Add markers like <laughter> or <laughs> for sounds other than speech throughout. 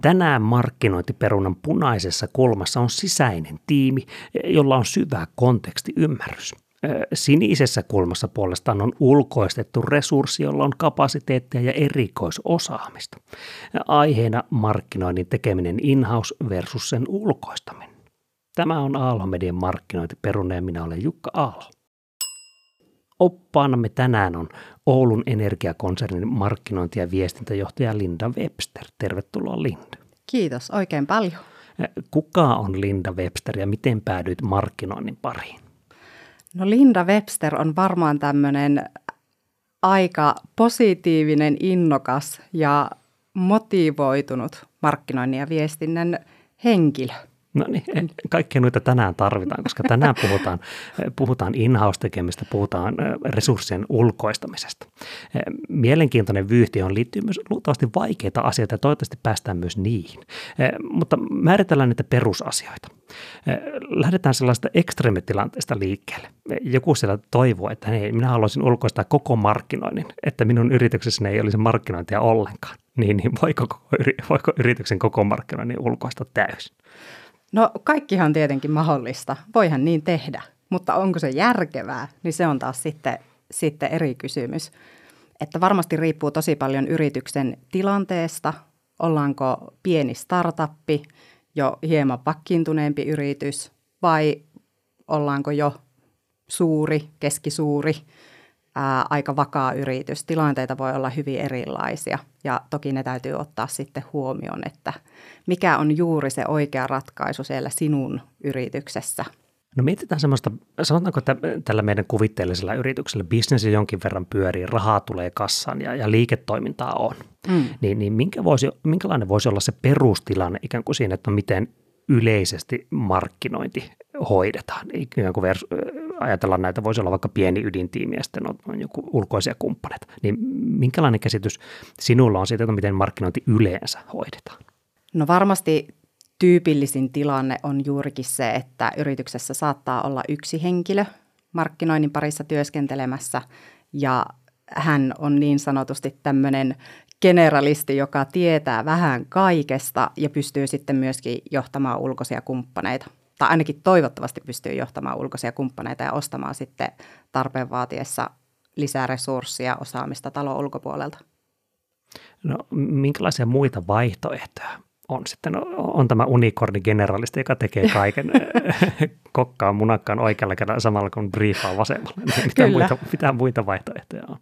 Tänään markkinointiperunan punaisessa kulmassa on sisäinen tiimi, jolla on syvä kontekstiymmärrys. Sinisessä kulmassa puolestaan on ulkoistettu resurssi, jolla on kapasiteettia ja erikoisosaamista. Aiheena markkinoinnin tekeminen in-house versus sen ulkoistaminen. Tämä on Aalho Median markkinointiperuna ja minä olen Jukka Aalho. Oppaanamme tänään on Oulun energiakonsernin markkinointi- ja viestintäjohtaja Linda Webster. Tervetuloa Linda. Kiitos oikein paljon. Kuka on Linda Webster ja miten päädyit markkinoinnin pariin? No Linda Webster on varmaan tämmöinen aika positiivinen, innokas ja motivoitunut markkinoinnin ja viestinnän henkilö. No niin, kaikkea noita tänään tarvitaan, koska tänään puhutaan, puhutaan in-house-tekemistä, puhutaan resurssien ulkoistamisesta. Mielenkiintoinen vyyhti on liittyy myös luultavasti vaikeita asioita ja toivottavasti päästään myös niihin. Mutta määritellään niitä perusasioita. Lähdetään sellaista ekstremitilanteesta liikkeelle. Joku siellä toivoo, että hei, minä haluaisin ulkoistaa koko markkinoinnin, että minun yrityksessäni ei olisi markkinointia ollenkaan. Niin, niin voiko, voiko yrityksen koko markkinoinnin ulkoista täysin? No kaikkihan tietenkin mahdollista, voihan niin tehdä, mutta onko se järkevää, niin se on taas sitten, sitten eri kysymys. Että varmasti riippuu tosi paljon yrityksen tilanteesta, ollaanko pieni startuppi, jo hieman pakkiintuneempi yritys vai ollaanko jo suuri, keskisuuri – ää, aika vakaa yritys. Tilanteita voi olla hyvin erilaisia ja toki ne täytyy ottaa sitten huomioon, että mikä on juuri se oikea ratkaisu siellä sinun yrityksessä. No mietitään semmoista, sanotaanko että tällä meidän kuvitteellisella yrityksellä bisnes jonkin verran pyörii, rahaa tulee kassaan ja, ja liiketoimintaa on. Mm. Niin, niin minkä voisi, minkälainen voisi olla se perustilanne ikään kuin siinä, että miten yleisesti markkinointi hoidetaan. Ikään kuin vers, ajatellaan näitä, voisi olla vaikka pieni ydintiimi ja sitten on, on joku ulkoisia kumppaneita. Niin minkälainen käsitys sinulla on siitä, että miten markkinointi yleensä hoidetaan? No varmasti tyypillisin tilanne on juurikin se, että yrityksessä saattaa olla yksi henkilö markkinoinnin parissa työskentelemässä ja hän on niin sanotusti tämmöinen generalisti, joka tietää vähän kaikesta ja pystyy sitten myöskin johtamaan ulkoisia kumppaneita. Tai ainakin toivottavasti pystyy johtamaan ulkoisia kumppaneita ja ostamaan sitten tarpeen vaatiessa lisää resursseja, osaamista talon ulkopuolelta. No minkälaisia muita vaihtoehtoja on sitten? On tämä unikorni generalisti, joka tekee kaiken <laughs> <laughs> kokkaan munakkaan oikealla kädellä samalla kun briefaa vasemmalla. Mitä, Kyllä. Muita, mitä muita vaihtoehtoja on?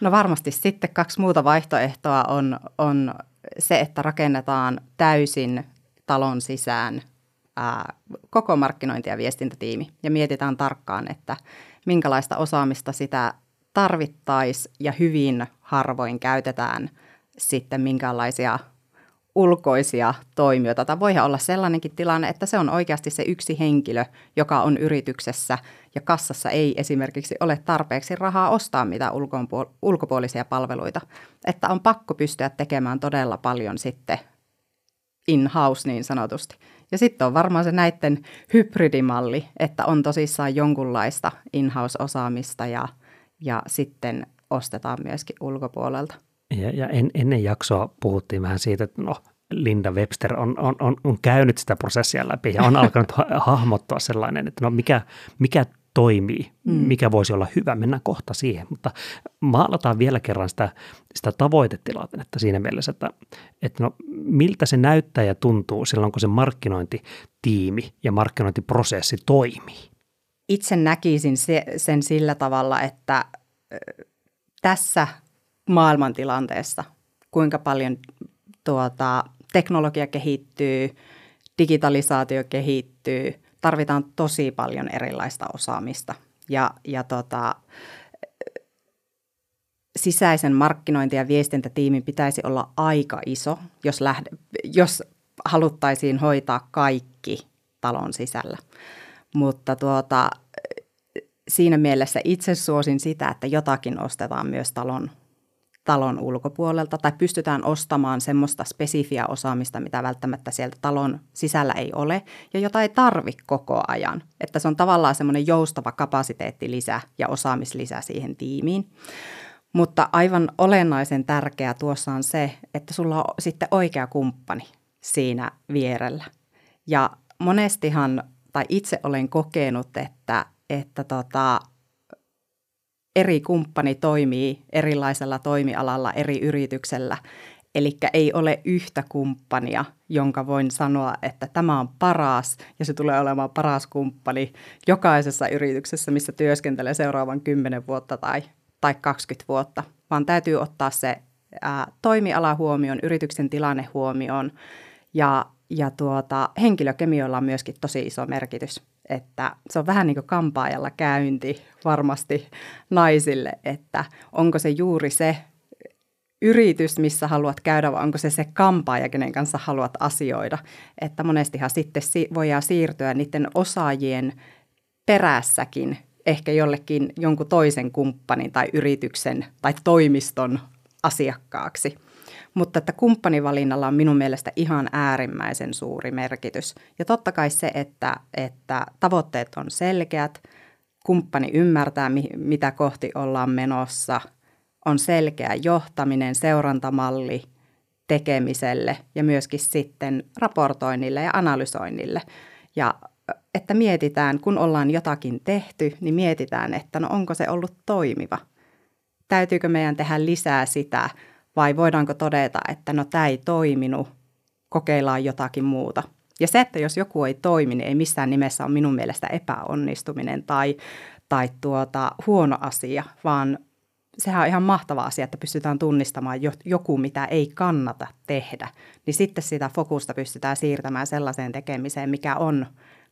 No varmasti sitten kaksi muuta vaihtoehtoa on, on se, että rakennetaan täysin talon sisään ää, koko markkinointi- ja viestintätiimi ja mietitään tarkkaan, että minkälaista osaamista sitä tarvittaisiin ja hyvin harvoin käytetään sitten minkälaisia ulkoisia toimijoita. Tai voihan olla sellainenkin tilanne, että se on oikeasti se yksi henkilö, joka on yrityksessä ja kassassa ei esimerkiksi ole tarpeeksi rahaa ostaa mitään ulkopuolisia palveluita. Että on pakko pystyä tekemään todella paljon sitten in-house niin sanotusti. Ja sitten on varmaan se näiden hybridimalli, että on tosissaan jonkunlaista in-house-osaamista ja, ja sitten ostetaan myöskin ulkopuolelta. Ja, ja en, ennen jaksoa puhuttiin vähän siitä, että no, Linda Webster on, on, on, on käynyt sitä prosessia läpi ja on alkanut <laughs> hahmottaa sellainen, että no mikä, mikä toimii, mm. mikä voisi olla hyvä, mennä kohta siihen. Mutta maalataan vielä kerran sitä, sitä tavoitetilannetta siinä mielessä, että, että no, miltä se näyttää ja tuntuu silloin, kun se markkinointitiimi ja markkinointiprosessi toimii. Itse näkisin se, sen sillä tavalla, että tässä maailmantilanteessa, kuinka paljon tuota, teknologia kehittyy, digitalisaatio kehittyy, tarvitaan tosi paljon erilaista osaamista. Ja, ja tota, sisäisen markkinointi- ja viestintätiimin pitäisi olla aika iso, jos, lähde, jos haluttaisiin hoitaa kaikki talon sisällä. Mutta tuota, siinä mielessä itse suosin sitä, että jotakin ostetaan myös talon talon ulkopuolelta tai pystytään ostamaan semmoista spesifiä osaamista, mitä välttämättä sieltä talon sisällä ei ole ja jota ei tarvi koko ajan. Että se on tavallaan semmoinen joustava kapasiteettilisä ja osaamislisä siihen tiimiin. Mutta aivan olennaisen tärkeää tuossa on se, että sulla on sitten oikea kumppani. siinä vierellä. Ja monestihan, tai itse olen kokenut, että, että tota, eri kumppani toimii erilaisella toimialalla eri yrityksellä. Eli ei ole yhtä kumppania, jonka voin sanoa, että tämä on paras ja se tulee olemaan paras kumppani jokaisessa yrityksessä, missä työskentelee seuraavan 10 vuotta tai, tai 20 vuotta, vaan täytyy ottaa se ää, toimiala huomioon, yrityksen tilanne huomioon ja, ja tuota, henkilökemioilla on myöskin tosi iso merkitys. Että se on vähän niin kuin kampaajalla käynti varmasti naisille, että onko se juuri se yritys, missä haluat käydä, vai onko se se kampaaja, kenen kanssa haluat asioida. Että monestihan sitten voidaan siirtyä niiden osaajien perässäkin ehkä jollekin jonkun toisen kumppanin tai yrityksen tai toimiston asiakkaaksi. Mutta että kumppanivalinnalla on minun mielestä ihan äärimmäisen suuri merkitys. Ja totta kai se, että, että tavoitteet on selkeät, kumppani ymmärtää, mitä kohti ollaan menossa, on selkeä johtaminen, seurantamalli tekemiselle ja myöskin sitten raportoinnille ja analysoinnille. Ja että mietitään, kun ollaan jotakin tehty, niin mietitään, että no onko se ollut toimiva. Täytyykö meidän tehdä lisää sitä vai voidaanko todeta, että no tämä ei toiminut, kokeillaan jotakin muuta. Ja se, että jos joku ei toimi, niin ei missään nimessä ole minun mielestä epäonnistuminen tai, tai tuota, huono asia, vaan sehän on ihan mahtava asia, että pystytään tunnistamaan joku, mitä ei kannata tehdä. Niin sitten sitä fokusta pystytään siirtämään sellaiseen tekemiseen, mikä on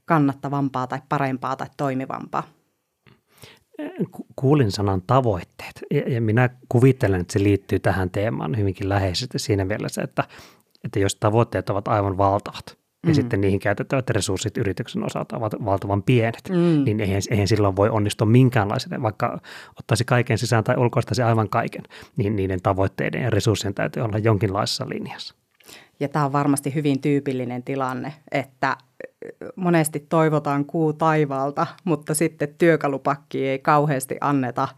kannattavampaa tai parempaa tai toimivampaa kuulin sanan tavoitteet ja minä kuvittelen, että se liittyy tähän teemaan hyvinkin läheisesti siinä mielessä, että, että jos tavoitteet ovat aivan valtavat ja mm. sitten niihin käytettävät resurssit yrityksen osalta ovat valtavan pienet, mm. niin eihän, eihän silloin voi onnistua minkäänlaisen, vaikka ottaisi kaiken sisään tai ulkoistaisi aivan kaiken, niin niiden tavoitteiden ja resurssien täytyy olla jonkinlaisessa linjassa. Ja tämä on varmasti hyvin tyypillinen tilanne, että monesti toivotaan kuu taivaalta, mutta sitten työkalupakki ei kauheasti anneta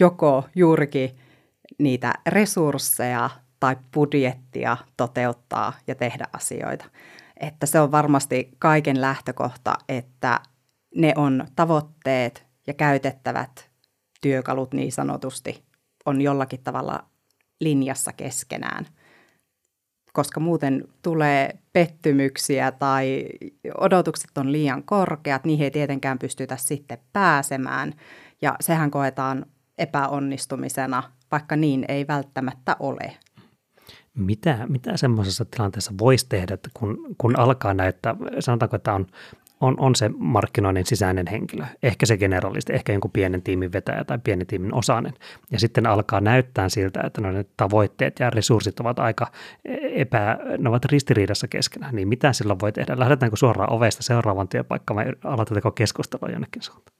joko juurikin niitä resursseja tai budjettia toteuttaa ja tehdä asioita. Että se on varmasti kaiken lähtökohta, että ne on tavoitteet ja käytettävät työkalut niin sanotusti on jollakin tavalla linjassa keskenään – koska muuten tulee pettymyksiä tai odotukset on liian korkeat, niihin ei tietenkään pystytä sitten pääsemään. Ja sehän koetaan epäonnistumisena, vaikka niin ei välttämättä ole. Mitä, mitä semmoisessa tilanteessa voisi tehdä, että kun, kun alkaa näyttää, sanotaanko, että on on, on se markkinoinnin sisäinen henkilö, ehkä se generalisti, ehkä jonkun pienen tiimin vetäjä tai pienen tiimin osainen. Ja sitten alkaa näyttää siltä, että ne tavoitteet ja resurssit ovat aika epä, ne ovat ristiriidassa keskenään. Niin mitä silloin voi tehdä? Lähdetäänkö suoraan ovesta seuraavan työpaikkaan vai aloitetaanko keskustelua jonnekin suuntaan?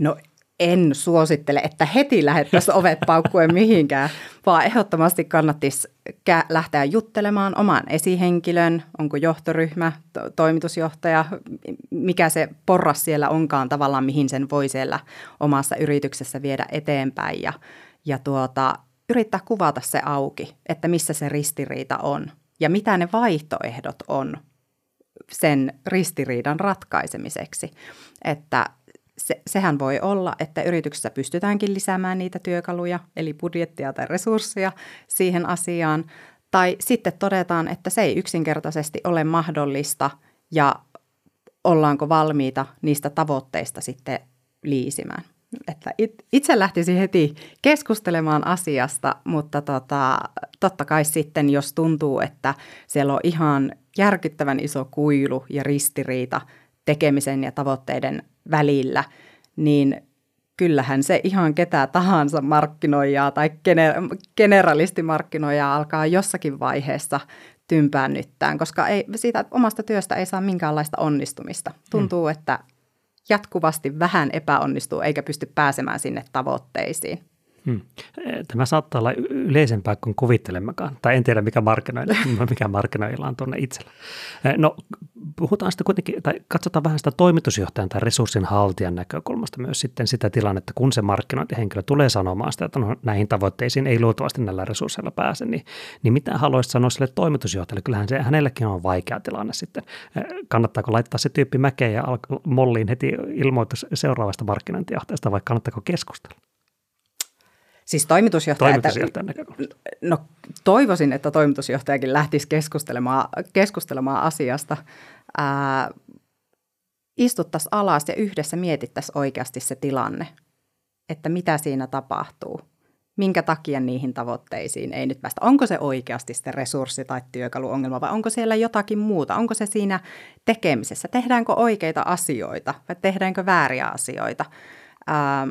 No en suosittele, että heti lähettäisiin ovet paukkuen mihinkään, vaan ehdottomasti kannattaisi lähteä juttelemaan oman esihenkilön, onko johtoryhmä, to- toimitusjohtaja, mikä se porras siellä onkaan tavallaan, mihin sen voi siellä omassa yrityksessä viedä eteenpäin ja, ja tuota, yrittää kuvata se auki, että missä se ristiriita on ja mitä ne vaihtoehdot on sen ristiriidan ratkaisemiseksi. Että se, sehän voi olla, että yrityksessä pystytäänkin lisäämään niitä työkaluja, eli budjettia tai resursseja siihen asiaan, tai sitten todetaan, että se ei yksinkertaisesti ole mahdollista ja ollaanko valmiita niistä tavoitteista sitten liisimään. Että itse lähtisin heti keskustelemaan asiasta, mutta tota, totta kai sitten, jos tuntuu, että siellä on ihan järkyttävän iso kuilu ja ristiriita tekemisen ja tavoitteiden välillä, niin kyllähän se ihan ketä tahansa markkinoijaa tai generalistimarkkinoijaa alkaa jossakin vaiheessa tympäännyttään, koska ei, siitä omasta työstä ei saa minkäänlaista onnistumista. Tuntuu, hmm. että jatkuvasti vähän epäonnistuu eikä pysty pääsemään sinne tavoitteisiin. Hmm. Tämä saattaa olla yleisempää kuin kuvittelemmekaan, tai en tiedä mikä markkinoilla, <laughs> mikä markkinoilla on tuonne itsellä. No puhutaan sitten kuitenkin, tai katsotaan vähän sitä toimitusjohtajan tai resurssin haltijan näkökulmasta myös sitten sitä tilannetta, kun se markkinointihenkilö tulee sanomaan sitä, että no, näihin tavoitteisiin ei luultavasti näillä resursseilla pääse, niin, niin mitä haluaisit sanoa sille toimitusjohtajalle? Kyllähän se hänellekin on vaikea tilanne sitten. Kannattaako laittaa se tyyppi mäkeen ja molliin heti ilmoitus seuraavasta markkinointijohtajasta vai kannattaako keskustella? Siis toimitusjohtaja, Toimitusjohtajan että, no toivoisin, että toimitusjohtajakin lähtisi keskustelemaan, keskustelemaan asiasta. Ää, istuttaisiin alas ja yhdessä mietittäisiin oikeasti se tilanne, että mitä siinä tapahtuu. Minkä takia niihin tavoitteisiin ei nyt päästä? Onko se oikeasti se resurssi- tai työkaluongelma vai onko siellä jotakin muuta? Onko se siinä tekemisessä? Tehdäänkö oikeita asioita vai tehdäänkö vääriä asioita? Ää,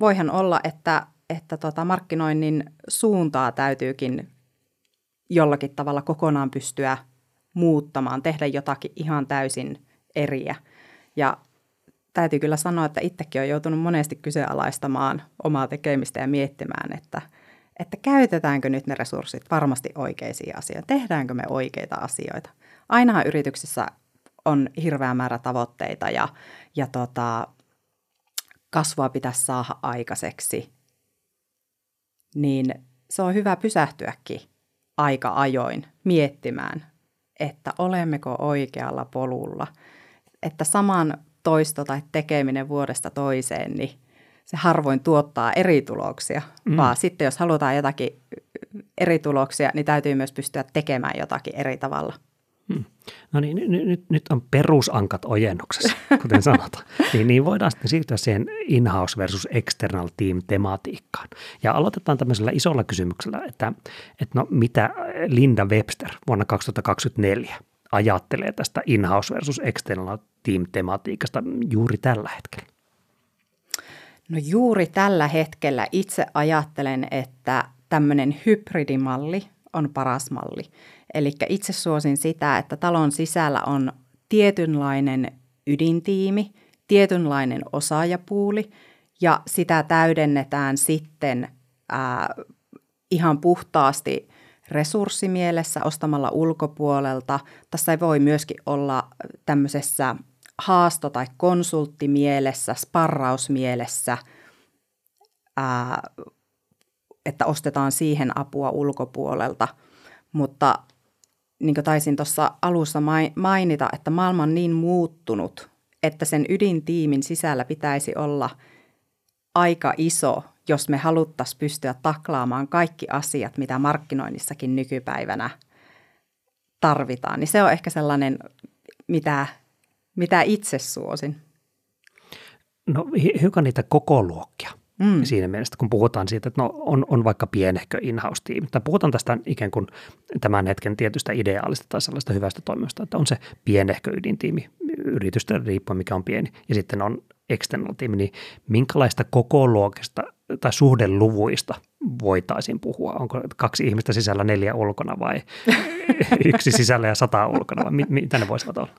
voihan olla, että että tota markkinoinnin suuntaa täytyykin jollakin tavalla kokonaan pystyä muuttamaan, tehdä jotakin ihan täysin eriä. Ja täytyy kyllä sanoa, että itsekin on joutunut monesti kyseenalaistamaan omaa tekemistä ja miettimään, että, että käytetäänkö nyt ne resurssit varmasti oikeisiin asioihin, tehdäänkö me oikeita asioita. Ainahan yrityksissä on hirveä määrä tavoitteita ja, ja tota, kasvua pitäisi saada aikaiseksi niin se on hyvä pysähtyäkin aika ajoin miettimään, että olemmeko oikealla polulla. Että saman toisto tai tekeminen vuodesta toiseen, niin se harvoin tuottaa eri tuloksia, mm. vaan sitten jos halutaan jotakin eri tuloksia, niin täytyy myös pystyä tekemään jotakin eri tavalla – Hmm. No niin, nyt, nyt, nyt on perusankat ojennuksessa, kuten sanotaan. <laughs> niin, niin voidaan sitten siirtyä siihen in-house versus external team tematiikkaan. Ja aloitetaan tämmöisellä isolla kysymyksellä, että, että no mitä Linda Webster vuonna 2024 ajattelee tästä in-house versus external team tematiikasta juuri tällä hetkellä? No juuri tällä hetkellä itse ajattelen, että tämmöinen hybridimalli on paras malli. Eli itse suosin sitä, että talon sisällä on tietynlainen ydintiimi, tietynlainen osaajapuuli ja sitä täydennetään sitten ää, ihan puhtaasti resurssimielessä ostamalla ulkopuolelta. Tässä voi myöskin olla tämmöisessä haasto- tai konsulttimielessä, sparrausmielessä, ää, että ostetaan siihen apua ulkopuolelta. Mutta niin kuin taisin tuossa alussa mainita, että maailma on niin muuttunut, että sen ydintiimin sisällä pitäisi olla aika iso, jos me haluttaisiin pystyä taklaamaan kaikki asiat, mitä markkinoinnissakin nykypäivänä tarvitaan. Niin se on ehkä sellainen, mitä, mitä itse suosin. No hiukan niitä kokoluokkia mm. siinä mielessä, kun puhutaan siitä, että no, on, on vaikka pienehkö in-house-tiimi, tai puhutaan tästä ikään kuin tämän hetken tietystä ideaalista tai sellaista hyvästä toimista, että on se pienehkö ydintiimi, yritystä riippuen mikä on pieni, ja sitten on external tiimi, niin minkälaista kokoluokista tai suhdeluvuista voitaisiin puhua? Onko kaksi ihmistä sisällä neljä ulkona vai <laughs> yksi sisällä ja sata ulkona vai mitä ne voisivat olla?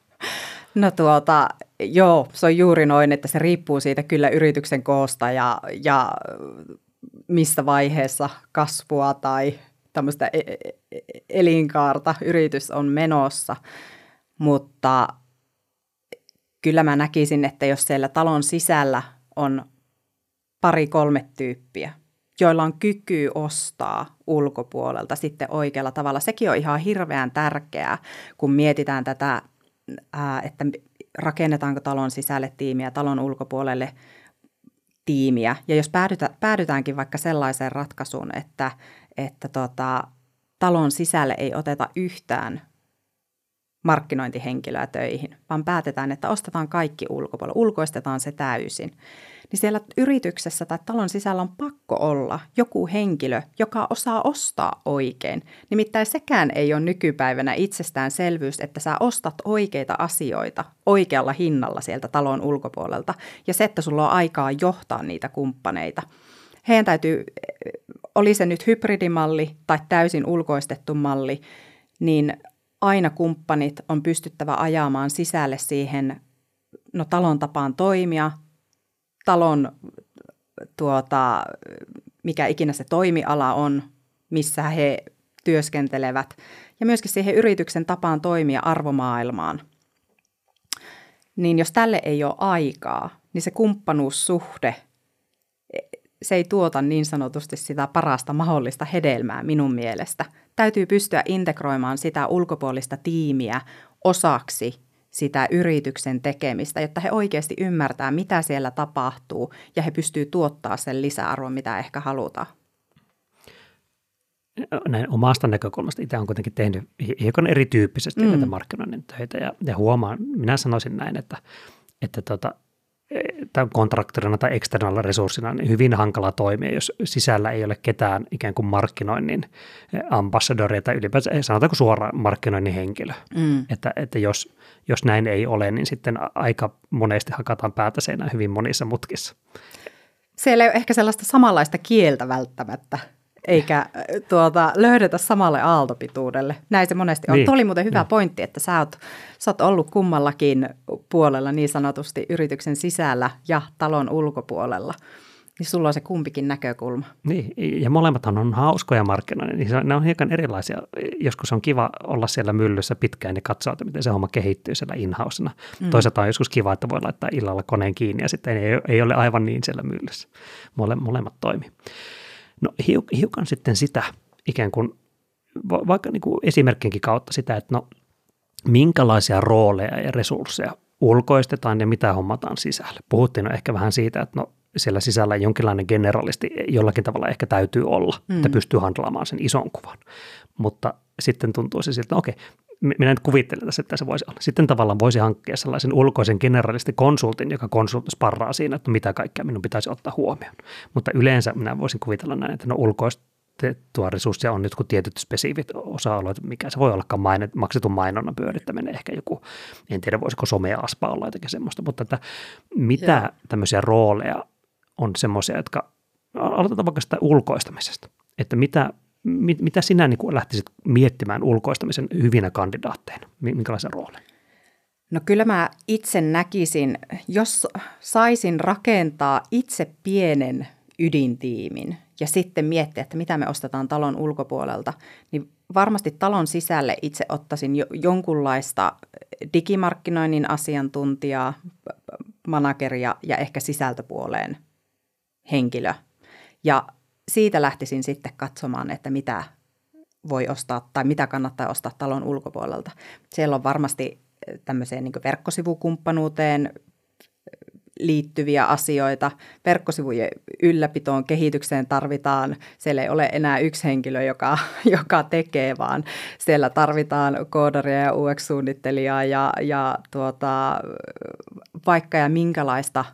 No tuota, joo, se on juuri noin, että se riippuu siitä kyllä yrityksen koosta ja, ja missä vaiheessa kasvua tai tämmöistä e, e, e, elinkaarta yritys on menossa. Mutta kyllä mä näkisin, että jos siellä talon sisällä on pari-kolme tyyppiä, joilla on kyky ostaa ulkopuolelta sitten oikealla tavalla. Sekin on ihan hirveän tärkeää, kun mietitään tätä että rakennetaanko talon sisälle tiimiä, talon ulkopuolelle tiimiä. Ja jos päädytä, päädytäänkin vaikka sellaiseen ratkaisuun, että, että tota, talon sisälle ei oteta yhtään markkinointihenkilöä töihin, vaan päätetään, että ostetaan kaikki ulkopuolella, ulkoistetaan se täysin, niin siellä yrityksessä tai talon sisällä on pakko olla joku henkilö, joka osaa ostaa oikein. Nimittäin sekään ei ole nykypäivänä itsestäänselvyys, että sä ostat oikeita asioita oikealla hinnalla sieltä talon ulkopuolelta ja se, että sulla on aikaa johtaa niitä kumppaneita. Heidän täytyy, oli se nyt hybridimalli tai täysin ulkoistettu malli, niin aina kumppanit on pystyttävä ajamaan sisälle siihen no, talon tapaan toimia, talon tuota, mikä ikinä se toimiala on, missä he työskentelevät, ja myöskin siihen yrityksen tapaan toimia arvomaailmaan. Niin jos tälle ei ole aikaa, niin se kumppanuussuhde, se ei tuota niin sanotusti sitä parasta mahdollista hedelmää minun mielestä. Täytyy pystyä integroimaan sitä ulkopuolista tiimiä osaksi sitä yrityksen tekemistä, jotta he oikeasti ymmärtää, mitä siellä tapahtuu ja he pystyy tuottaa sen lisäarvon, mitä ehkä halutaan. Näin omasta näkökulmasta itse olen kuitenkin tehnyt hiukan erityyppisesti mm. näitä markkinoinnin töitä ja, ja huomaan, minä sanoisin näin, että, että tota, tai kontraktorina tai eksternalla resurssina niin hyvin hankala toimia, jos sisällä ei ole ketään ikään kuin markkinoinnin ambassadoria tai ylipäänsä sanotaanko suoraan markkinoinnin henkilö. Mm. Että, että jos, jos näin ei ole, niin sitten aika monesti hakataan päätä seinään hyvin monissa mutkissa. Siellä ei ole ehkä sellaista samanlaista kieltä välttämättä eikä <laughs> tuota, löydetä samalle aaltopituudelle. Näin se monesti on. Niin. Tuo oli muuten hyvä niin. pointti, että sä oot, sä oot ollut kummallakin puolella niin sanotusti yrityksen sisällä ja talon ulkopuolella. Niin sulla on se kumpikin näkökulma. Niin, ja molemmathan on hauskoja markkinoita, niin ne on hiekan erilaisia. Joskus on kiva olla siellä myllyssä pitkään ja katsoa, että miten se homma kehittyy siellä in Mm. Toisaalta on joskus kiva, että voi laittaa illalla koneen kiinni ja sitten ei, ei ole aivan niin siellä myllyssä. Mole, molemmat toimii. No hiukan sitten sitä ikään kuin, vaikka niin kuin esimerkkinkin kautta sitä, että no minkälaisia rooleja ja resursseja ulkoistetaan ja mitä hommataan sisälle. Puhuttiin no ehkä vähän siitä, että no siellä sisällä jonkinlainen generalisti jollakin tavalla ehkä täytyy olla, mm. että pystyy handlaamaan sen ison kuvan. Mutta sitten tuntuu se siltä, että no okei, minä nyt kuvittelen tässä, että se voisi olla. Sitten tavallaan voisi hankkia sellaisen ulkoisen generalisti konsultin, joka konsultti sparraa siinä, että mitä kaikkea minun pitäisi ottaa huomioon. Mutta yleensä minä voisin kuvitella näin, että no ulkoistettua resursseja on nyt kun tietyt spesifit osa-alueet, mikä se voi ollakaan maine, maksetun mainonnan pyörittäminen, ehkä joku, en tiedä voisiko somea aspa olla jotenkin semmoista, mutta että mitä Joo. tämmöisiä rooleja on semmoisia, jotka, aloitetaan vaikka sitä ulkoistamisesta, että mitä mit, mitä sinä niin kuin lähtisit miettimään ulkoistamisen hyvinä kandidaatteina? Minkälaisen roolin? No kyllä mä itse näkisin, jos saisin rakentaa itse pienen ydintiimin ja sitten miettiä, että mitä me ostetaan talon ulkopuolelta, niin varmasti talon sisälle itse ottaisin jo, jonkunlaista digimarkkinoinnin asiantuntijaa, manageria ja ehkä sisältöpuoleen henkilö. Ja siitä lähtisin sitten katsomaan, että mitä voi ostaa tai mitä kannattaa ostaa talon ulkopuolelta. Siellä on varmasti tämmöiseen niin verkkosivukumppanuuteen liittyviä asioita. Verkkosivujen ylläpitoon, kehitykseen tarvitaan, siellä ei ole enää yksi henkilö, joka, <laughs> joka tekee, vaan siellä tarvitaan koodaria ja UX-suunnittelijaa ja, ja tuota, vaikka ja minkälaista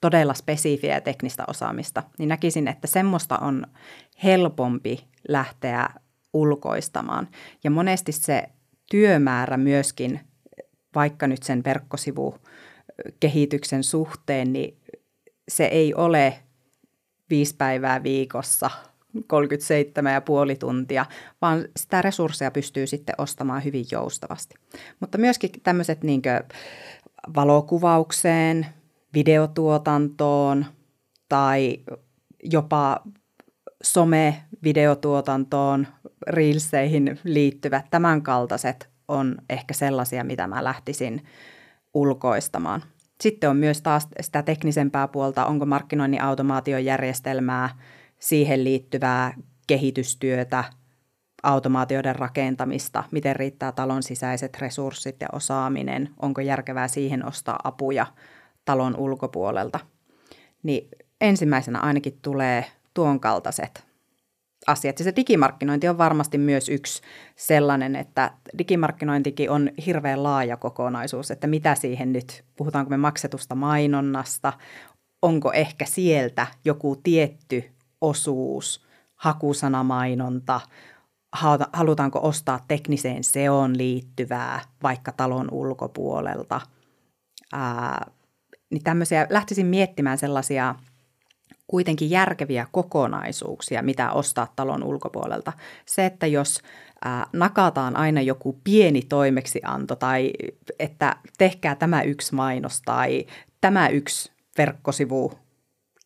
todella spesifiä teknistä osaamista, niin näkisin, että semmoista on helpompi lähteä ulkoistamaan. Ja monesti se työmäärä myöskin, vaikka nyt sen verkkosivukehityksen suhteen, niin se ei ole viisi päivää viikossa, 37,5 tuntia, vaan sitä resursseja pystyy sitten ostamaan hyvin joustavasti. Mutta myöskin tämmöiset niin valokuvaukseen, videotuotantoon tai jopa some-videotuotantoon, reelseihin liittyvät tämänkaltaiset on ehkä sellaisia, mitä mä lähtisin ulkoistamaan. Sitten on myös taas sitä teknisempää puolta, onko markkinoinnin automaatiojärjestelmää, siihen liittyvää kehitystyötä, automaatioiden rakentamista, miten riittää talon sisäiset resurssit ja osaaminen, onko järkevää siihen ostaa apuja – talon ulkopuolelta, niin ensimmäisenä ainakin tulee tuon kaltaiset asiat. Ja se digimarkkinointi on varmasti myös yksi sellainen, että digimarkkinointikin on hirveän laaja kokonaisuus, että mitä siihen nyt, puhutaanko me maksetusta mainonnasta, onko ehkä sieltä joku tietty osuus, hakusanamainonta, halutaanko ostaa tekniseen seon liittyvää vaikka talon ulkopuolelta, ää, niin tämmöisiä, lähtisin miettimään sellaisia kuitenkin järkeviä kokonaisuuksia, mitä ostaa talon ulkopuolelta. Se, että jos nakataan aina joku pieni toimeksianto tai että tehkää tämä yksi mainos tai tämä yksi verkkosivu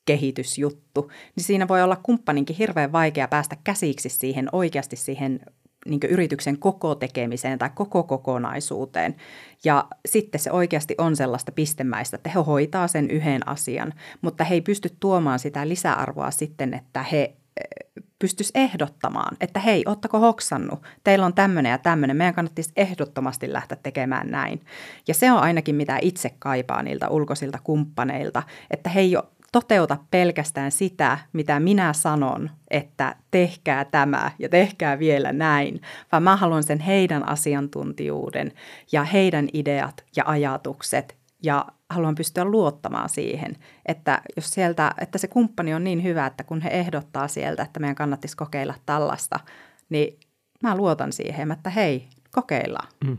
kehitysjuttu, niin siinä voi olla kumppaninkin hirveän vaikea päästä käsiksi siihen oikeasti siihen niin yrityksen koko tekemiseen tai koko kokonaisuuteen. Ja sitten se oikeasti on sellaista pistemäistä, että he hoitaa sen yhden asian, mutta he ei pysty tuomaan sitä lisäarvoa sitten, että he eh, pystyisi ehdottamaan, että hei, ottako hoksannut, teillä on tämmöinen ja tämmöinen, meidän kannattaisi ehdottomasti lähteä tekemään näin. Ja se on ainakin mitä itse kaipaa niiltä ulkoisilta kumppaneilta, että he ei ole toteuta pelkästään sitä, mitä minä sanon, että tehkää tämä ja tehkää vielä näin, vaan mä haluan sen heidän asiantuntijuuden ja heidän ideat ja ajatukset ja haluan pystyä luottamaan siihen, että jos sieltä, että se kumppani on niin hyvä, että kun he ehdottaa sieltä, että meidän kannattaisi kokeilla tällaista, niin mä luotan siihen, että hei, kokeillaan. Mm.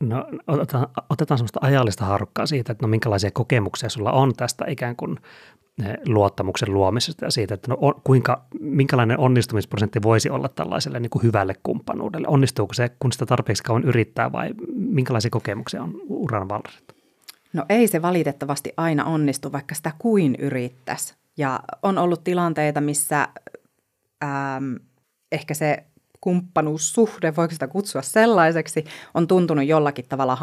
No otetaan, otetaan semmoista ajallista harukkaa siitä, että no minkälaisia kokemuksia sulla on tästä ikään kuin eh, luottamuksen luomisesta ja siitä, että no kuinka, minkälainen onnistumisprosentti voisi olla tällaiselle niin kuin hyvälle kumppanuudelle. Onnistuuko se, kun sitä tarpeeksi kauan yrittää vai minkälaisia kokemuksia on uran vallassa? No ei se valitettavasti aina onnistu, vaikka sitä kuin yrittäisi. Ja on ollut tilanteita, missä ähm, ehkä se kumppanuussuhde, voiko sitä kutsua sellaiseksi, on tuntunut jollakin tavalla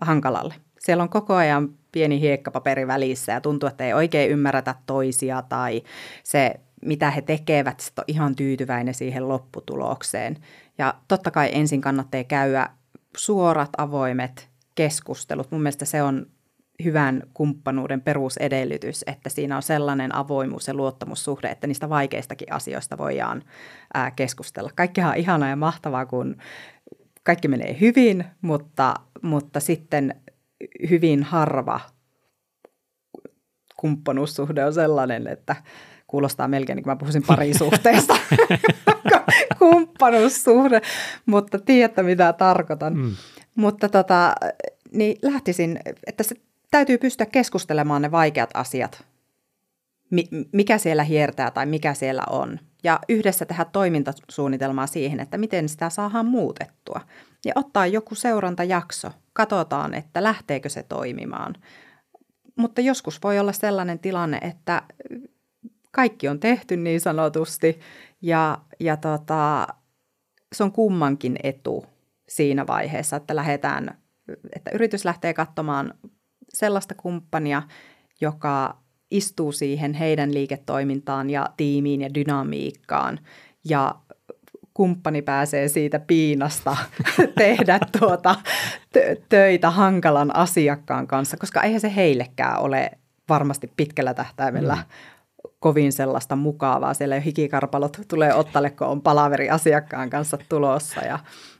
hankalalle. Siellä on koko ajan pieni hiekkapaperi välissä ja tuntuu, että ei oikein ymmärretä toisia tai se, mitä he tekevät, sitten on ihan tyytyväinen siihen lopputulokseen. Ja totta kai ensin kannattaa käydä suorat, avoimet keskustelut. Mun mielestä se on hyvän kumppanuuden perusedellytys, että siinä on sellainen avoimuus ja luottamussuhde, että niistä vaikeistakin asioista voidaan ää, keskustella. Kaikkihan on ihanaa ja mahtavaa, kun kaikki menee hyvin, mutta, mutta sitten hyvin harva kumppanuussuhde on sellainen, että kuulostaa melkein niin kuin mä puhuisin parisuhteesta. <laughs> <laughs> Kumppanuussuhde, mutta tiedätte mitä tarkoitan. Mm. Mutta tota, niin lähtisin, että se täytyy pystyä keskustelemaan ne vaikeat asiat, mikä siellä hiertää tai mikä siellä on. Ja yhdessä tehdä toimintasuunnitelmaa siihen, että miten sitä saadaan muutettua. Ja ottaa joku seurantajakso. Katsotaan, että lähteekö se toimimaan. Mutta joskus voi olla sellainen tilanne, että kaikki on tehty niin sanotusti ja, ja tota, se on kummankin etu siinä vaiheessa, että lähdetään, että yritys lähtee katsomaan sellaista kumppania, joka istuu siihen heidän liiketoimintaan ja tiimiin ja dynamiikkaan ja kumppani pääsee siitä piinasta <laughs> tehdä tuota töitä hankalan asiakkaan kanssa, koska eihän se heillekään ole varmasti pitkällä tähtäimellä mm. kovin sellaista mukavaa. Siellä jo hikikarpalot tulee ottalle, kun on palaveri asiakkaan kanssa tulossa ja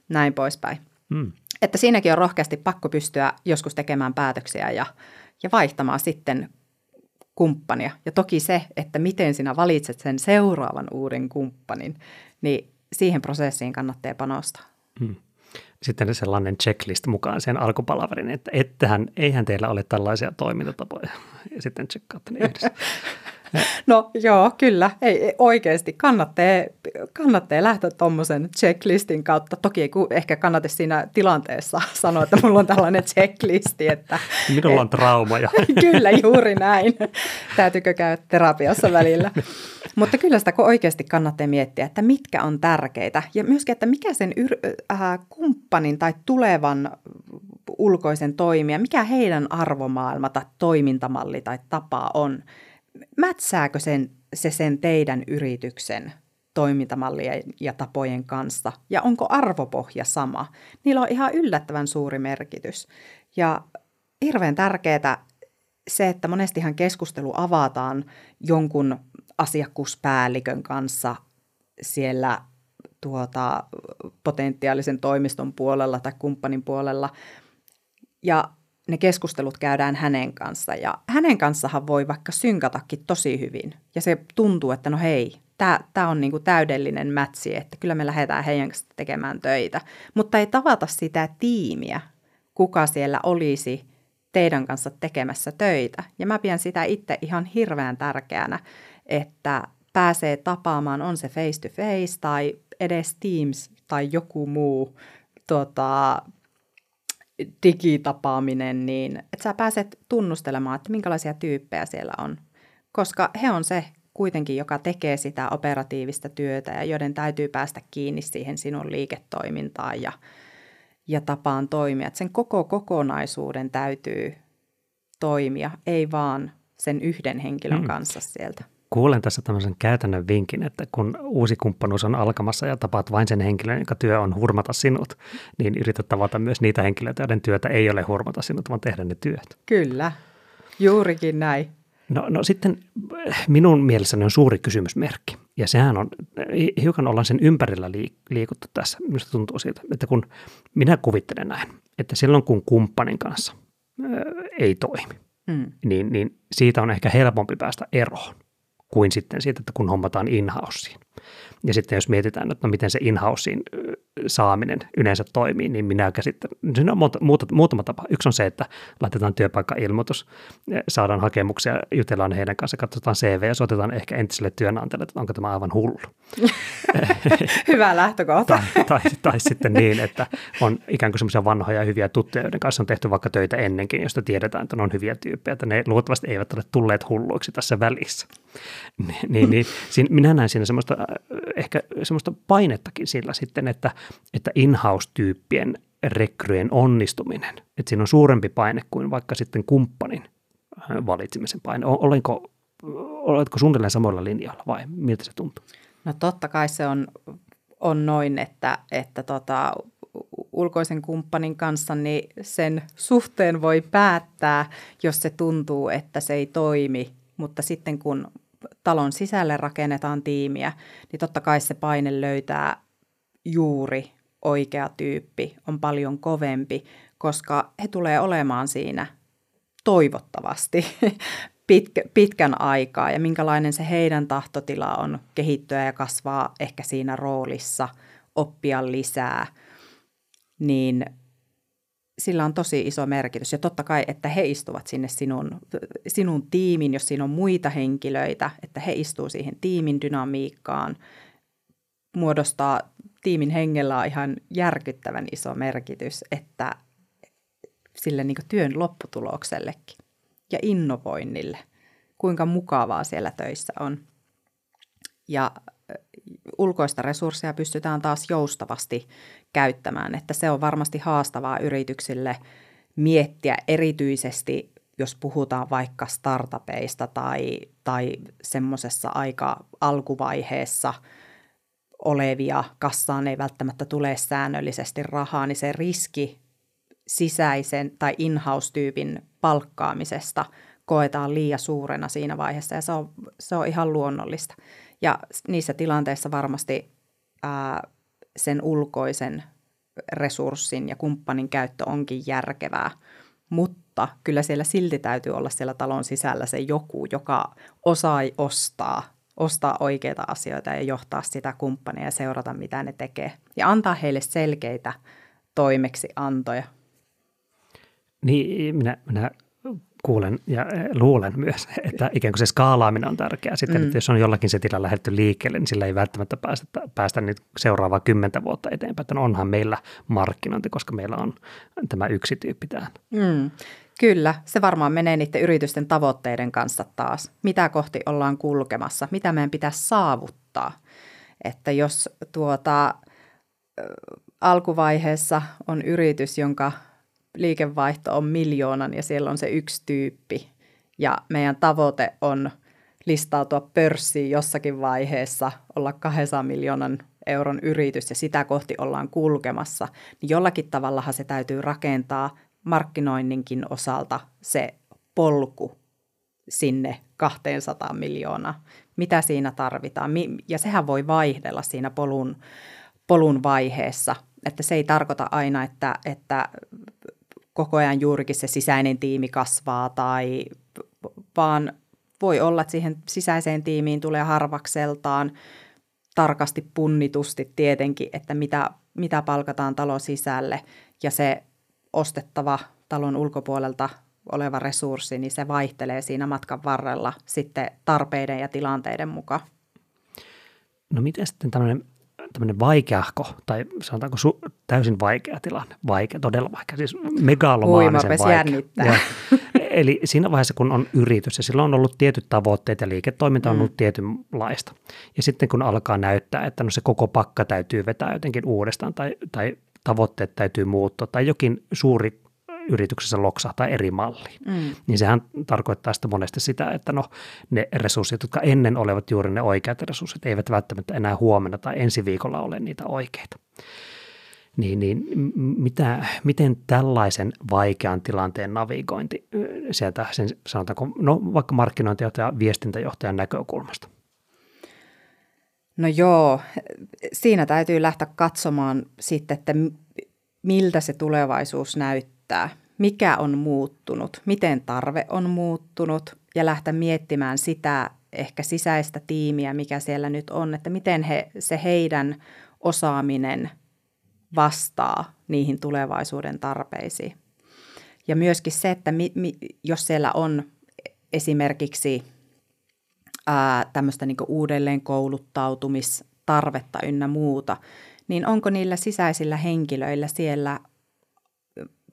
näin poispäin. Mm. Että siinäkin on rohkeasti pakko pystyä joskus tekemään päätöksiä ja, ja vaihtamaan sitten kumppania. Ja toki se, että miten sinä valitset sen seuraavan uuden kumppanin, niin siihen prosessiin kannattaa panostaa. Hmm. Sitten sellainen checklist mukaan sen alkupalaverin, että ettehän, eihän teillä ole tällaisia toimintatapoja. Ja sitten tsekkaatte ne yhdessä. <laughs> <laughs> No joo, kyllä. Ei, oikeasti kannattaa, kannattaa lähteä tuommoisen checklistin kautta. Toki ei ehkä kannata siinä tilanteessa <laughs> sanoa, että mulla on tällainen checklisti. Että, <laughs> Minulla on traumaja. kyllä, juuri näin. Täytyykö käydä terapiassa välillä. Mutta kyllä sitä oikeasti kannattaa miettiä, että mitkä on tärkeitä. Ja myöskin, että mikä sen yr- äh, kumppanin tai tulevan ulkoisen toimija, mikä heidän arvomaailma tai toimintamalli tai tapa on – mätsääkö sen, se sen teidän yrityksen toimintamallien ja tapojen kanssa? Ja onko arvopohja sama? Niillä on ihan yllättävän suuri merkitys. Ja hirveän tärkeää se, että monestihan keskustelu avataan jonkun asiakkuuspäällikön kanssa siellä tuota, potentiaalisen toimiston puolella tai kumppanin puolella. Ja ne keskustelut käydään hänen kanssa. Ja hänen kanssahan voi vaikka synkatakin tosi hyvin. Ja se tuntuu, että no hei, tämä on niinku täydellinen mätsi, että kyllä me lähdetään heidän kanssa tekemään töitä, mutta ei tavata sitä tiimiä, kuka siellä olisi teidän kanssa tekemässä töitä. Ja mä pidän sitä itse ihan hirveän tärkeänä, että pääsee tapaamaan, on se face to face tai edes Teams tai joku muu tota, digitapaaminen, niin että sä pääset tunnustelemaan, että minkälaisia tyyppejä siellä on. koska he on se kuitenkin, joka tekee sitä operatiivista työtä ja joiden täytyy päästä kiinni siihen sinun liiketoimintaan ja, ja tapaan toimia. Että sen koko kokonaisuuden täytyy toimia, ei vaan sen yhden henkilön mm. kanssa sieltä. Kuulen tässä tämmöisen käytännön vinkin, että kun uusi kumppanuus on alkamassa ja tapaat vain sen henkilön, jonka työ on hurmata sinut, niin yrität tavata myös niitä henkilöitä, joiden työtä ei ole hurmata sinut, vaan tehdä ne työt. Kyllä, juurikin näin. No, no sitten minun mielessäni on suuri kysymysmerkki, ja sehän on, hiukan ollaan sen ympärillä liikuttu tässä. Minusta tuntuu siitä, että kun minä kuvittelen näin, että silloin kun kumppanin kanssa ei toimi, mm. niin, niin siitä on ehkä helpompi päästä eroon kuin sitten siitä, että kun hommataan in Ja sitten jos mietitään, että no miten se in saaminen yleensä toimii, niin minä käsittelen. Siinä on muuta, muuta, muutama tapa. Yksi on se, että laitetaan työpaikka-ilmoitus, saadaan hakemuksia, jutellaan heidän kanssa, katsotaan CV ja soitetaan ehkä entiselle työnantajalle, että onko tämä aivan hullu. <laughs> Hyvä lähtökohta. tai, tai, tai sitten niin, että on ikään kuin semmoisia vanhoja hyviä tuttuja, joiden kanssa on tehty vaikka töitä ennenkin, josta tiedetään, että ne on hyviä tyyppejä, että ne luultavasti eivät ole tulleet hulluiksi tässä välissä. niin, niin, niin minä näen siinä semmoista, ehkä semmoista painettakin sillä sitten, että että in-house-tyyppien rekryjen onnistuminen, että siinä on suurempi paine kuin vaikka sitten kumppanin äh, valitsemisen paine. Olenko, oletko suunnilleen samoilla linjoilla vai miltä se tuntuu? No totta kai se on, on noin, että, että tota, ulkoisen kumppanin kanssa, niin sen suhteen voi päättää, jos se tuntuu, että se ei toimi. Mutta sitten kun talon sisälle rakennetaan tiimiä, niin totta kai se paine löytää juuri oikea tyyppi on paljon kovempi, koska he tulee olemaan siinä toivottavasti <laughs> pitkä, pitkän aikaa ja minkälainen se heidän tahtotila on kehittyä ja kasvaa ehkä siinä roolissa, oppia lisää, niin sillä on tosi iso merkitys. Ja totta kai, että he istuvat sinne sinun, sinun tiimin, jos siinä on muita henkilöitä, että he istuu siihen tiimin dynamiikkaan, muodostaa tiimin hengellä on ihan järkyttävän iso merkitys, että sille niin työn lopputuloksellekin ja innovoinnille, kuinka mukavaa siellä töissä on. Ja ulkoista resursseja pystytään taas joustavasti käyttämään, että se on varmasti haastavaa yrityksille miettiä erityisesti, jos puhutaan vaikka startupeista tai, tai semmoisessa aika alkuvaiheessa – olevia, kassaan ei välttämättä tule säännöllisesti rahaa, niin se riski sisäisen tai in-house-tyypin palkkaamisesta koetaan liian suurena siinä vaiheessa ja se on, se on ihan luonnollista. Ja niissä tilanteissa varmasti ää, sen ulkoisen resurssin ja kumppanin käyttö onkin järkevää, mutta kyllä siellä silti täytyy olla siellä talon sisällä se joku, joka osaa ostaa ostaa oikeita asioita ja johtaa sitä kumppania ja seurata, mitä ne tekee. Ja antaa heille selkeitä toimeksiantoja. Niin, minä, minä kuulen ja luulen myös, <laughs> että ikään kuin se skaalaaminen on tärkeää. Sitten, mm. että jos on jollakin setillä lähdetty liikkeelle, niin sillä ei välttämättä päästä, päästä nyt seuraavaa kymmentä vuotta eteenpäin. Että onhan meillä markkinointi, koska meillä on tämä yksi tyyppi täällä. Mm. Kyllä, se varmaan menee niiden yritysten tavoitteiden kanssa taas. Mitä kohti ollaan kulkemassa, mitä meidän pitäisi saavuttaa. Että jos tuota, alkuvaiheessa on yritys, jonka liikevaihto on miljoonan ja siellä on se yksi tyyppi ja meidän tavoite on listautua pörssiin jossakin vaiheessa, olla 200 miljoonan euron yritys ja sitä kohti ollaan kulkemassa, niin jollakin tavallahan se täytyy rakentaa markkinoinninkin osalta se polku sinne 200 miljoonaa. Mitä siinä tarvitaan? Ja sehän voi vaihdella siinä polun, polun vaiheessa. Että se ei tarkoita aina, että, että koko ajan juurikin se sisäinen tiimi kasvaa, tai, vaan voi olla, että siihen sisäiseen tiimiin tulee harvakseltaan tarkasti punnitusti tietenkin, että mitä, mitä palkataan talon sisälle, ja se ostettava talon ulkopuolelta oleva resurssi, niin se vaihtelee siinä matkan varrella sitten tarpeiden ja tilanteiden mukaan. No miten sitten tämmöinen, tämmöinen vaikeahko, tai sanotaanko su- täysin vaikea tilanne, vaikea, todella vaikea, siis megalomaanisen vaikea. jännittää. Ja, eli siinä vaiheessa, kun on yritys ja sillä on ollut tietyt tavoitteet ja liiketoiminta on mm. ollut tietynlaista. Ja sitten kun alkaa näyttää, että no se koko pakka täytyy vetää jotenkin uudestaan tai, tai tavoitteet täytyy muuttua tai jokin suuri yrityksessä loksahtaa eri malliin. Mm. Niin sehän tarkoittaa sitä monesti sitä, että no ne resurssit, jotka ennen olevat juuri ne oikeat resurssit, eivät välttämättä enää huomenna tai ensi viikolla ole niitä oikeita. Niin, niin mitä, miten tällaisen vaikean tilanteen navigointi sieltä sen sanotaanko, no vaikka markkinointijohtajan viestintäjohtajan näkökulmasta? No joo, siinä täytyy lähteä katsomaan sitten, että miltä se tulevaisuus näyttää, mikä on muuttunut, miten tarve on muuttunut? Ja lähteä miettimään sitä ehkä sisäistä tiimiä, mikä siellä nyt on, että miten he, se heidän osaaminen vastaa niihin tulevaisuuden tarpeisiin. Ja myöskin se, että mi, mi, jos siellä on esimerkiksi tämmöistä niin uudelleen kouluttautumistarvetta ynnä muuta, niin onko niillä sisäisillä henkilöillä siellä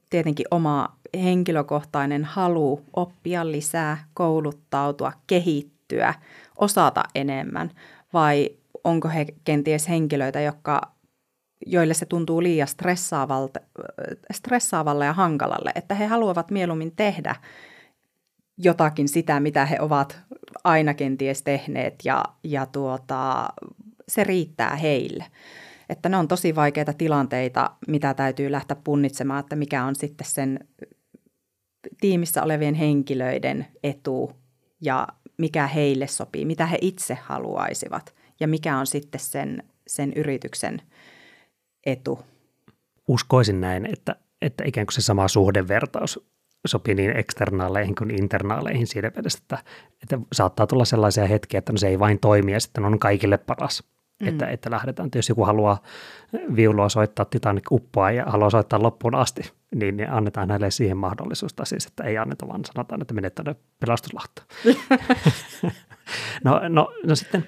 tietenkin oma henkilökohtainen halu oppia lisää, kouluttautua, kehittyä, osata enemmän? Vai onko he kenties henkilöitä, jotka, joille se tuntuu liian stressaavalle ja hankalalle, että he haluavat mieluummin tehdä jotakin sitä, mitä he ovat aina kenties tehneet ja, ja tuota, se riittää heille. Että ne on tosi vaikeita tilanteita, mitä täytyy lähteä punnitsemaan, että mikä on sitten sen tiimissä olevien henkilöiden etu ja mikä heille sopii, mitä he itse haluaisivat ja mikä on sitten sen, sen yrityksen etu. Uskoisin näin, että, että ikään kuin se sama suhdevertaus sopii niin eksternaaleihin kuin internaaleihin siinä mielessä, että, että saattaa tulla sellaisia hetkiä, että no se ei vain toimi ja sitten on kaikille paras. Mm. Että, että lähdetään, että jos joku haluaa viulua soittaa Titanic uppoa ja haluaa soittaa loppuun asti, niin, niin annetaan hänelle siihen mahdollisuus, tai siis, että ei anneta, vaan sanotaan, että menet tänne pelastuslahtoon. <laughs> <laughs> no, no, no sitten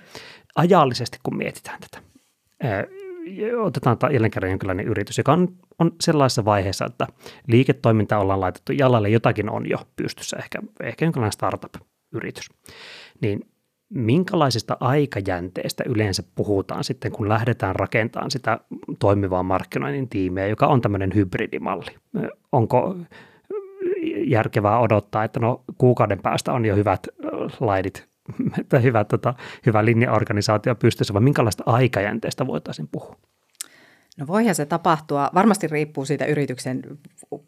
ajallisesti, kun mietitään tätä, otetaan jälleen kerran jonkinlainen yritys, joka on, on sellaisessa vaiheessa, että liiketoiminta ollaan laitettu jalalle, jotakin on jo pystyssä, ehkä, ehkä jonkinlainen startup-yritys. Niin minkälaisista aikajänteistä yleensä puhutaan sitten, kun lähdetään rakentamaan sitä toimivaa markkinoinnin tiimiä, joka on tämmöinen hybridimalli? Onko järkevää odottaa, että no kuukauden päästä on jo hyvät laidit hyvä, tota, hyvä linjaorganisaatio pystyssä, vai minkälaista aikajänteestä voitaisiin puhua? No voihan se tapahtua, varmasti riippuu siitä yrityksen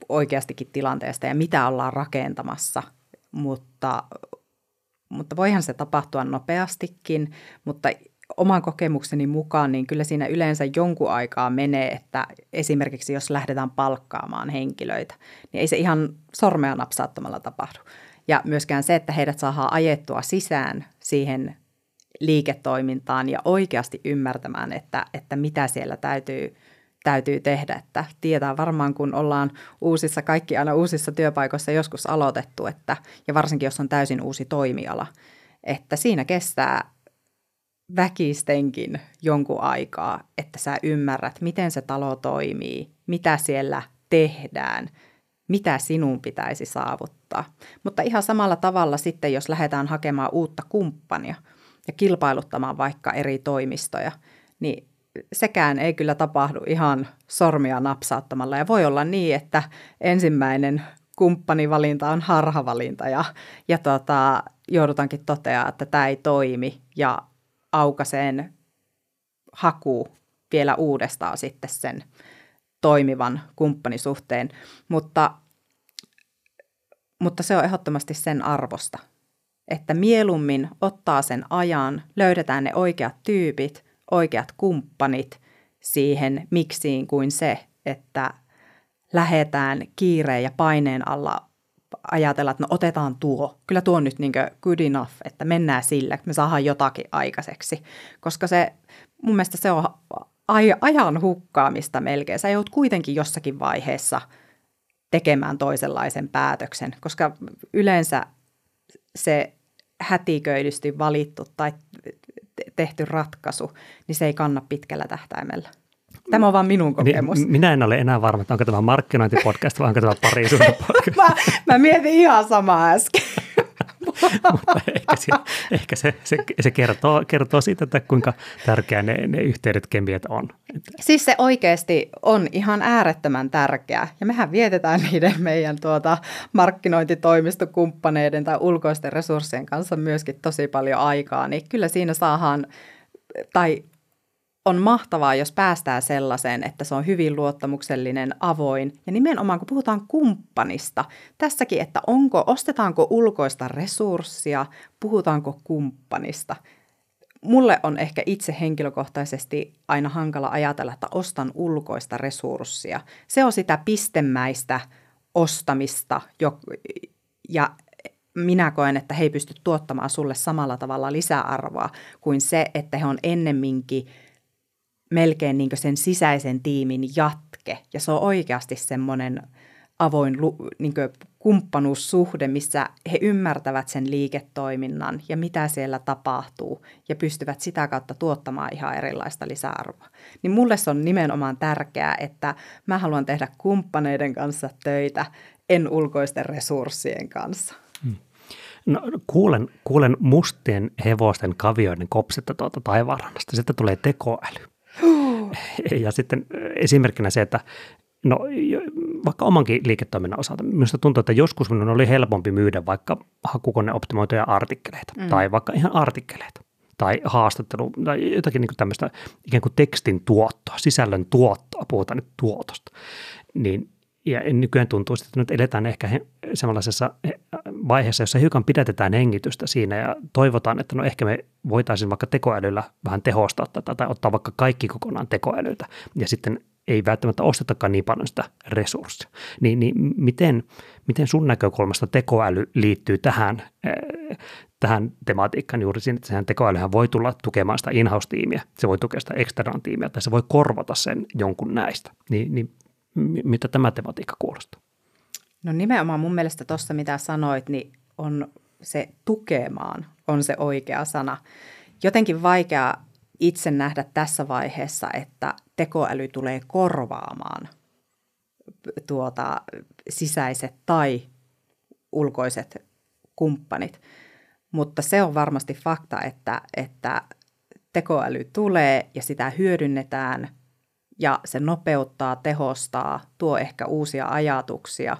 oikeastikin tilanteesta ja mitä ollaan rakentamassa, mutta mutta voihan se tapahtua nopeastikin, mutta oman kokemukseni mukaan, niin kyllä siinä yleensä jonkun aikaa menee, että esimerkiksi jos lähdetään palkkaamaan henkilöitä, niin ei se ihan sormea napsaattomalla tapahdu. Ja myöskään se, että heidät saadaan ajettua sisään siihen liiketoimintaan ja oikeasti ymmärtämään, että, että mitä siellä täytyy – täytyy tehdä, että tietää varmaan, kun ollaan uusissa, kaikki aina uusissa työpaikoissa joskus aloitettu, että, ja varsinkin jos on täysin uusi toimiala, että siinä kestää väkistenkin jonkun aikaa, että sä ymmärrät, miten se talo toimii, mitä siellä tehdään, mitä sinun pitäisi saavuttaa. Mutta ihan samalla tavalla sitten, jos lähdetään hakemaan uutta kumppania ja kilpailuttamaan vaikka eri toimistoja, niin sekään ei kyllä tapahdu ihan sormia napsauttamalla. Ja voi olla niin, että ensimmäinen kumppanivalinta on harhavalinta ja, ja tota, joudutaankin toteaa, että tämä ei toimi ja aukaseen haku vielä uudestaan sitten sen toimivan kumppanisuhteen. Mutta, mutta se on ehdottomasti sen arvosta, että mieluummin ottaa sen ajan, löydetään ne oikeat tyypit oikeat kumppanit siihen miksiin kuin se, että lähetään kiireen ja paineen alla ajatella, että no otetaan tuo, kyllä tuo on nyt niin good enough, että mennään sillä, me saadaan jotakin aikaiseksi. Koska se, mun mielestä se on ajan hukkaamista melkein. Sä joudut kuitenkin jossakin vaiheessa tekemään toisenlaisen päätöksen, koska yleensä se hätiköidysti valittu tai tehty ratkaisu, niin se ei kanna pitkällä tähtäimellä. Tämä on vain minun kokemus. Niin, minä en ole enää varma, että onko tämä markkinointipodcast vai onko tämä parisuuden <laughs> podcast. mä, mä mietin ihan samaa äsken. <laughs> Mutta ehkä, se, ehkä se, se, se kertoo, kertoo siitä, että kuinka tärkeä ne, ne yhteydet kemiat on. Siis se oikeasti on ihan äärettömän tärkeä. Ja mehän vietetään niiden meidän tuota markkinointitoimistokumppaneiden tai ulkoisten resurssien kanssa myöskin tosi paljon aikaa. Niin kyllä siinä saadaan, tai on mahtavaa, jos päästään sellaiseen, että se on hyvin luottamuksellinen, avoin. Ja nimenomaan, kun puhutaan kumppanista, tässäkin, että onko, ostetaanko ulkoista resurssia, puhutaanko kumppanista. Mulle on ehkä itse henkilökohtaisesti aina hankala ajatella, että ostan ulkoista resurssia. Se on sitä pistemäistä ostamista, ja minä koen, että he ei pysty tuottamaan sulle samalla tavalla lisäarvoa kuin se, että he on ennemminkin – melkein niin sen sisäisen tiimin jatke. Ja se on oikeasti semmoinen avoin niin kumppanuussuhde, missä he ymmärtävät sen liiketoiminnan ja mitä siellä tapahtuu ja pystyvät sitä kautta tuottamaan ihan erilaista lisäarvoa. Niin mulle se on nimenomaan tärkeää, että mä haluan tehdä kumppaneiden kanssa töitä, en ulkoisten resurssien kanssa. Hmm. No, kuulen, kuulen mustien hevosten kavioiden kopsetta tuolta taivaanrannasta. Sitten tulee tekoäly. Ja sitten esimerkkinä se, että no, vaikka omankin liiketoiminnan osalta, minusta tuntuu, että joskus minun oli helpompi myydä vaikka hakukoneoptimoituja artikkeleita mm. tai vaikka ihan artikkeleita tai haastattelu tai jotakin niin kuin tämmöistä ikään kuin tekstin tuottoa, sisällön tuottoa, puhutaan nyt tuotosta, niin ja nykyään tuntuu, että nyt eletään ehkä sellaisessa vaiheessa, jossa hiukan pidätetään hengitystä siinä ja toivotaan, että no ehkä me voitaisiin vaikka tekoälyllä vähän tehostaa tätä tai ottaa vaikka kaikki kokonaan tekoälyltä ja sitten ei välttämättä ostetakaan niin paljon sitä resurssia. Niin, niin miten, miten sun näkökulmasta tekoäly liittyy tähän, tähän tematiikkaan juuri siinä, että sehän tekoälyhän voi tulla tukemaan sitä in-house-tiimiä, se voi tukea sitä external tiimiä tai se voi korvata sen jonkun näistä. Niin, niin mitä tämä tematiikka kuulostaa? No nimenomaan mun mielestä tuossa, mitä sanoit, niin on se tukemaan on se oikea sana. Jotenkin vaikea itse nähdä tässä vaiheessa, että tekoäly tulee korvaamaan tuota, sisäiset tai ulkoiset kumppanit. Mutta se on varmasti fakta, että, että tekoäly tulee ja sitä hyödynnetään ja se nopeuttaa, tehostaa, tuo ehkä uusia ajatuksia,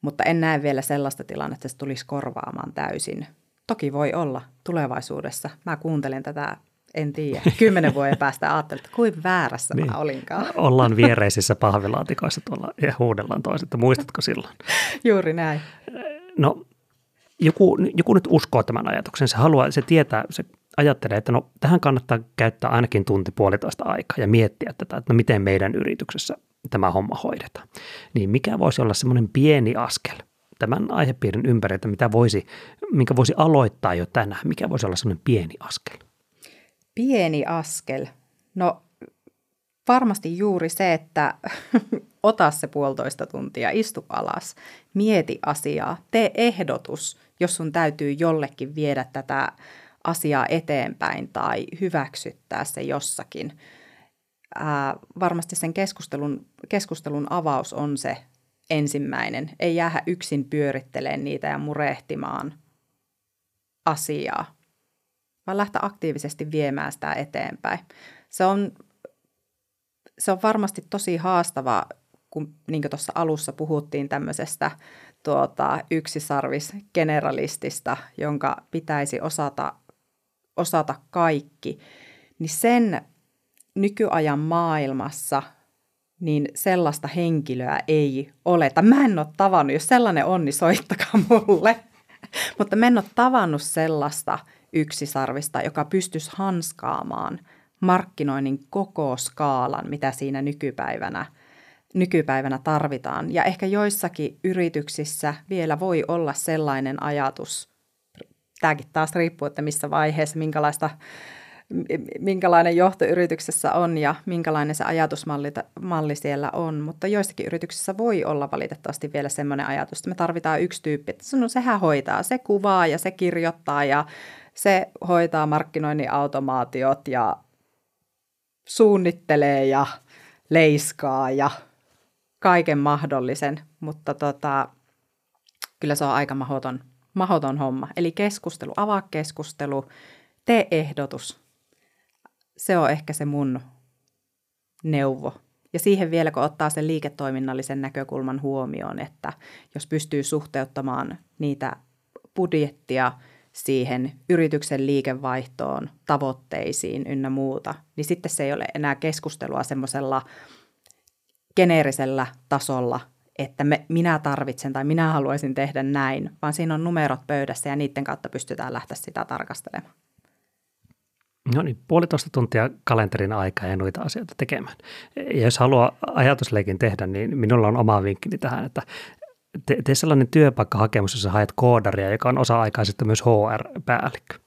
mutta en näe vielä sellaista tilannetta, että se tulisi korvaamaan täysin. Toki voi olla tulevaisuudessa. Mä kuuntelen tätä, en tiedä, <laughs> kymmenen vuoden päästä ajattelin, että kuin väärässä niin. mä olinkaan. Ollaan viereisissä pahvilaatikoissa tuolla ja huudellaan toiset, muistatko silloin? <laughs> Juuri näin. No joku, joku nyt uskoo tämän ajatuksen, se haluaa, se tietää, se ajattelee, että no tähän kannattaa käyttää ainakin tunti puolitoista aikaa ja miettiä tätä, että no miten meidän yrityksessä tämä homma hoidetaan. Niin mikä voisi olla semmoinen pieni askel tämän aihepiirin ympäri, että mitä voisi, minkä voisi aloittaa jo tänään, mikä voisi olla semmoinen pieni askel? Pieni askel. No varmasti juuri se, että <laughs> ota se puolitoista tuntia, istu alas, mieti asiaa, tee ehdotus, jos sun täytyy jollekin viedä tätä asiaa eteenpäin tai hyväksyttää se jossakin. Ää, varmasti sen keskustelun, keskustelun avaus on se ensimmäinen. Ei jäädä yksin pyörittelemään niitä ja murehtimaan asiaa, vaan lähteä aktiivisesti viemään sitä eteenpäin. Se on, se on varmasti tosi haastava, kun niin tuossa alussa puhuttiin tämmöisestä tuota, yksisarvis generalistista, jonka pitäisi osata osata kaikki, niin sen nykyajan maailmassa niin sellaista henkilöä ei ole. Tai mä en ole tavannut, jos sellainen on, niin soittakaa mulle. <laughs> Mutta mä en ole tavannut sellaista yksisarvista, joka pystyisi hanskaamaan markkinoinnin koko skaalan, mitä siinä nykypäivänä, nykypäivänä tarvitaan. Ja ehkä joissakin yrityksissä vielä voi olla sellainen ajatus, tämäkin taas riippuu, että missä vaiheessa, minkälaista, minkälainen johto yrityksessä on ja minkälainen se ajatusmalli malli siellä on. Mutta joissakin yrityksissä voi olla valitettavasti vielä semmoinen ajatus, että me tarvitaan yksi tyyppi, että no sehän hoitaa, se kuvaa ja se kirjoittaa ja se hoitaa markkinoinnin automaatiot ja suunnittelee ja leiskaa ja kaiken mahdollisen, mutta tota, kyllä se on aika mahoton, mahoton homma. Eli keskustelu, avaa keskustelu, tee ehdotus. Se on ehkä se mun neuvo. Ja siihen vielä, kun ottaa sen liiketoiminnallisen näkökulman huomioon, että jos pystyy suhteuttamaan niitä budjettia siihen yrityksen liikevaihtoon, tavoitteisiin ynnä muuta, niin sitten se ei ole enää keskustelua semmoisella geneerisellä tasolla, että me, minä tarvitsen tai minä haluaisin tehdä näin, vaan siinä on numerot pöydässä ja niiden kautta pystytään lähteä sitä tarkastelemaan. No niin, puolitoista tuntia kalenterin aikaa ja noita asioita tekemään. Ja jos haluaa ajatusleikin tehdä, niin minulla on oma vinkkini tähän, että tee, tee sellainen työpaikkahakemus, jossa haet koodaria, joka on osa-aikaisesti myös HR-päällikkö.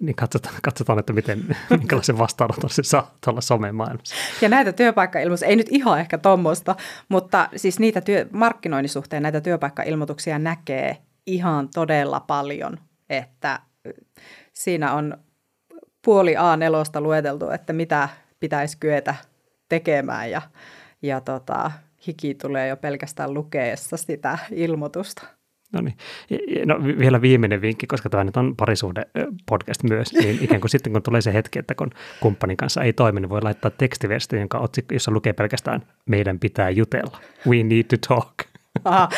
Niin katsotaan, katsotaan että miten, <laughs> minkälaisen vastaanoton se saa tuolla somemaailmassa. Ja näitä työpaikkailmoituksia, ei nyt ihan ehkä tuommoista, mutta siis niitä työ, markkinoinnin suhteen näitä työpaikkailmoituksia näkee ihan todella paljon, että siinä on puoli A4 lueteltu, että mitä pitäisi kyetä tekemään ja, ja tota, hiki tulee jo pelkästään lukeessa sitä ilmoitusta. No niin. No, vielä viimeinen vinkki, koska tämä nyt on parisuhde podcast myös, niin ikään kuin sitten kun tulee se hetki, että kun kumppanin kanssa ei toimi, niin voi laittaa tekstiviesti, jonka otsikko, jossa lukee pelkästään meidän pitää jutella. We need to talk. Aha.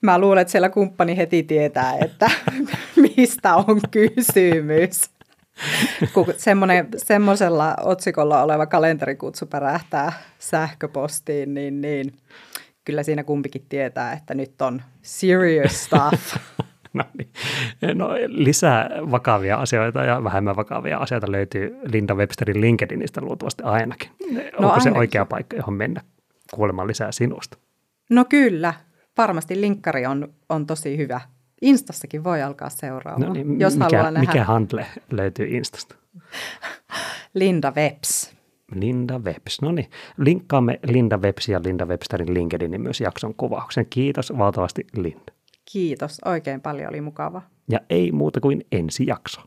Mä luulen, että siellä kumppani heti tietää, että <laughs> mistä on kysymys kun semmoisella otsikolla oleva kalenterikutsu pärähtää sähköpostiin, niin, niin kyllä siinä kumpikin tietää, että nyt on serious stuff. <laughs> no, niin. no, lisää vakavia asioita ja vähemmän vakavia asioita löytyy Linda Websterin LinkedInistä luultavasti ainakin. No, Onko ainakin. se oikea paikka, johon mennä kuulemaan lisää sinusta? No kyllä, varmasti linkkari on, on tosi hyvä Instassakin voi alkaa seuraamaan, no niin, jos mikä, haluaa nähdä. Mikä handle löytyy Instasta? <laughs> Linda Webs. Linda Webs. No niin, linkkaamme Linda Webs ja Linda Websterin LinkedInin myös jakson kuvauksen. Kiitos valtavasti Linda. Kiitos, oikein paljon oli mukava. Ja ei muuta kuin ensi jakso.